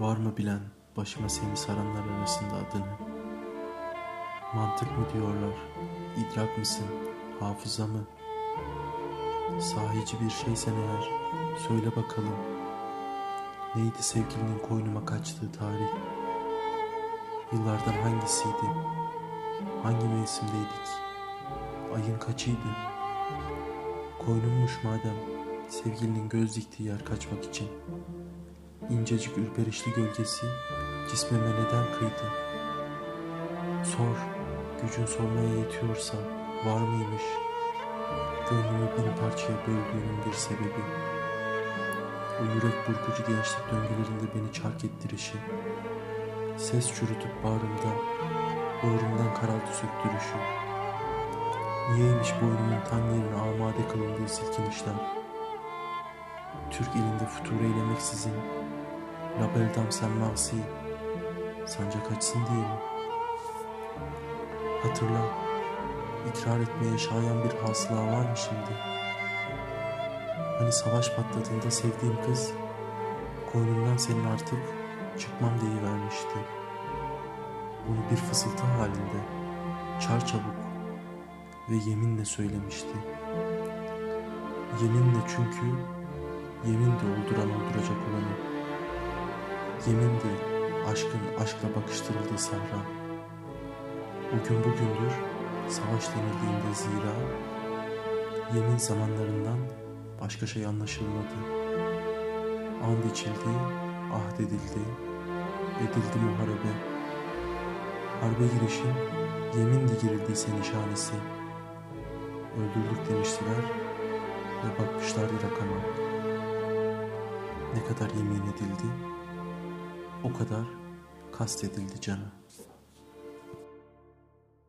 Var mı bilen başıma seni saranlar arasında adını? Mantık mı diyorlar, idrak mısın, hafıza mı? Sahici bir şeysen eğer, söyle bakalım. Neydi sevgilinin koynuma kaçtığı tarih? Yıllardan hangisiydi? Hangi mevsimdeydik? Ayın kaçıydı? Koynummuş madem, sevgilinin göz diktiği yer kaçmak için. İncecik ürperişli gölgesi cismime neden kıydı? Sor, gücün sormaya yetiyorsa var mıymış? Gönlümü bin parçaya böldüğünün bir sebebi. O yürek burkucu gençlik döngülerinde beni çark ettirişi. Ses çürütüp bağrımda, bağrımdan karaltı söktürüşü. Niyeymiş boynumun tan yerine amade kılındığı silkinişler. Türk ilinde futur eylemeksizin Labeldam sen masi Sancak açsın diye mi? Hatırla ikrar etmeye şayan bir hasıla var mı şimdi? Hani savaş patladığında sevdiğim kız Koynumdan senin artık çıkmam vermişti. Bunu bir fısıltı halinde çar çabuk ve yeminle söylemişti. Yeminle çünkü yemin de olduran olduracak olanı. Yemindi aşkın aşkla bakıştırıldığı sahra. O gün bugündür savaş denildiğinde zira yemin zamanlarından başka şey anlaşılmadı. And içildi, ahd edildi, edildi muharebe. Harbe girişin yemindi girildiyse nişanesi. Öldürdük demiştiler ve bakmışlardı rakama. Ne kadar yemin edildi, o kadar kastedildi cana.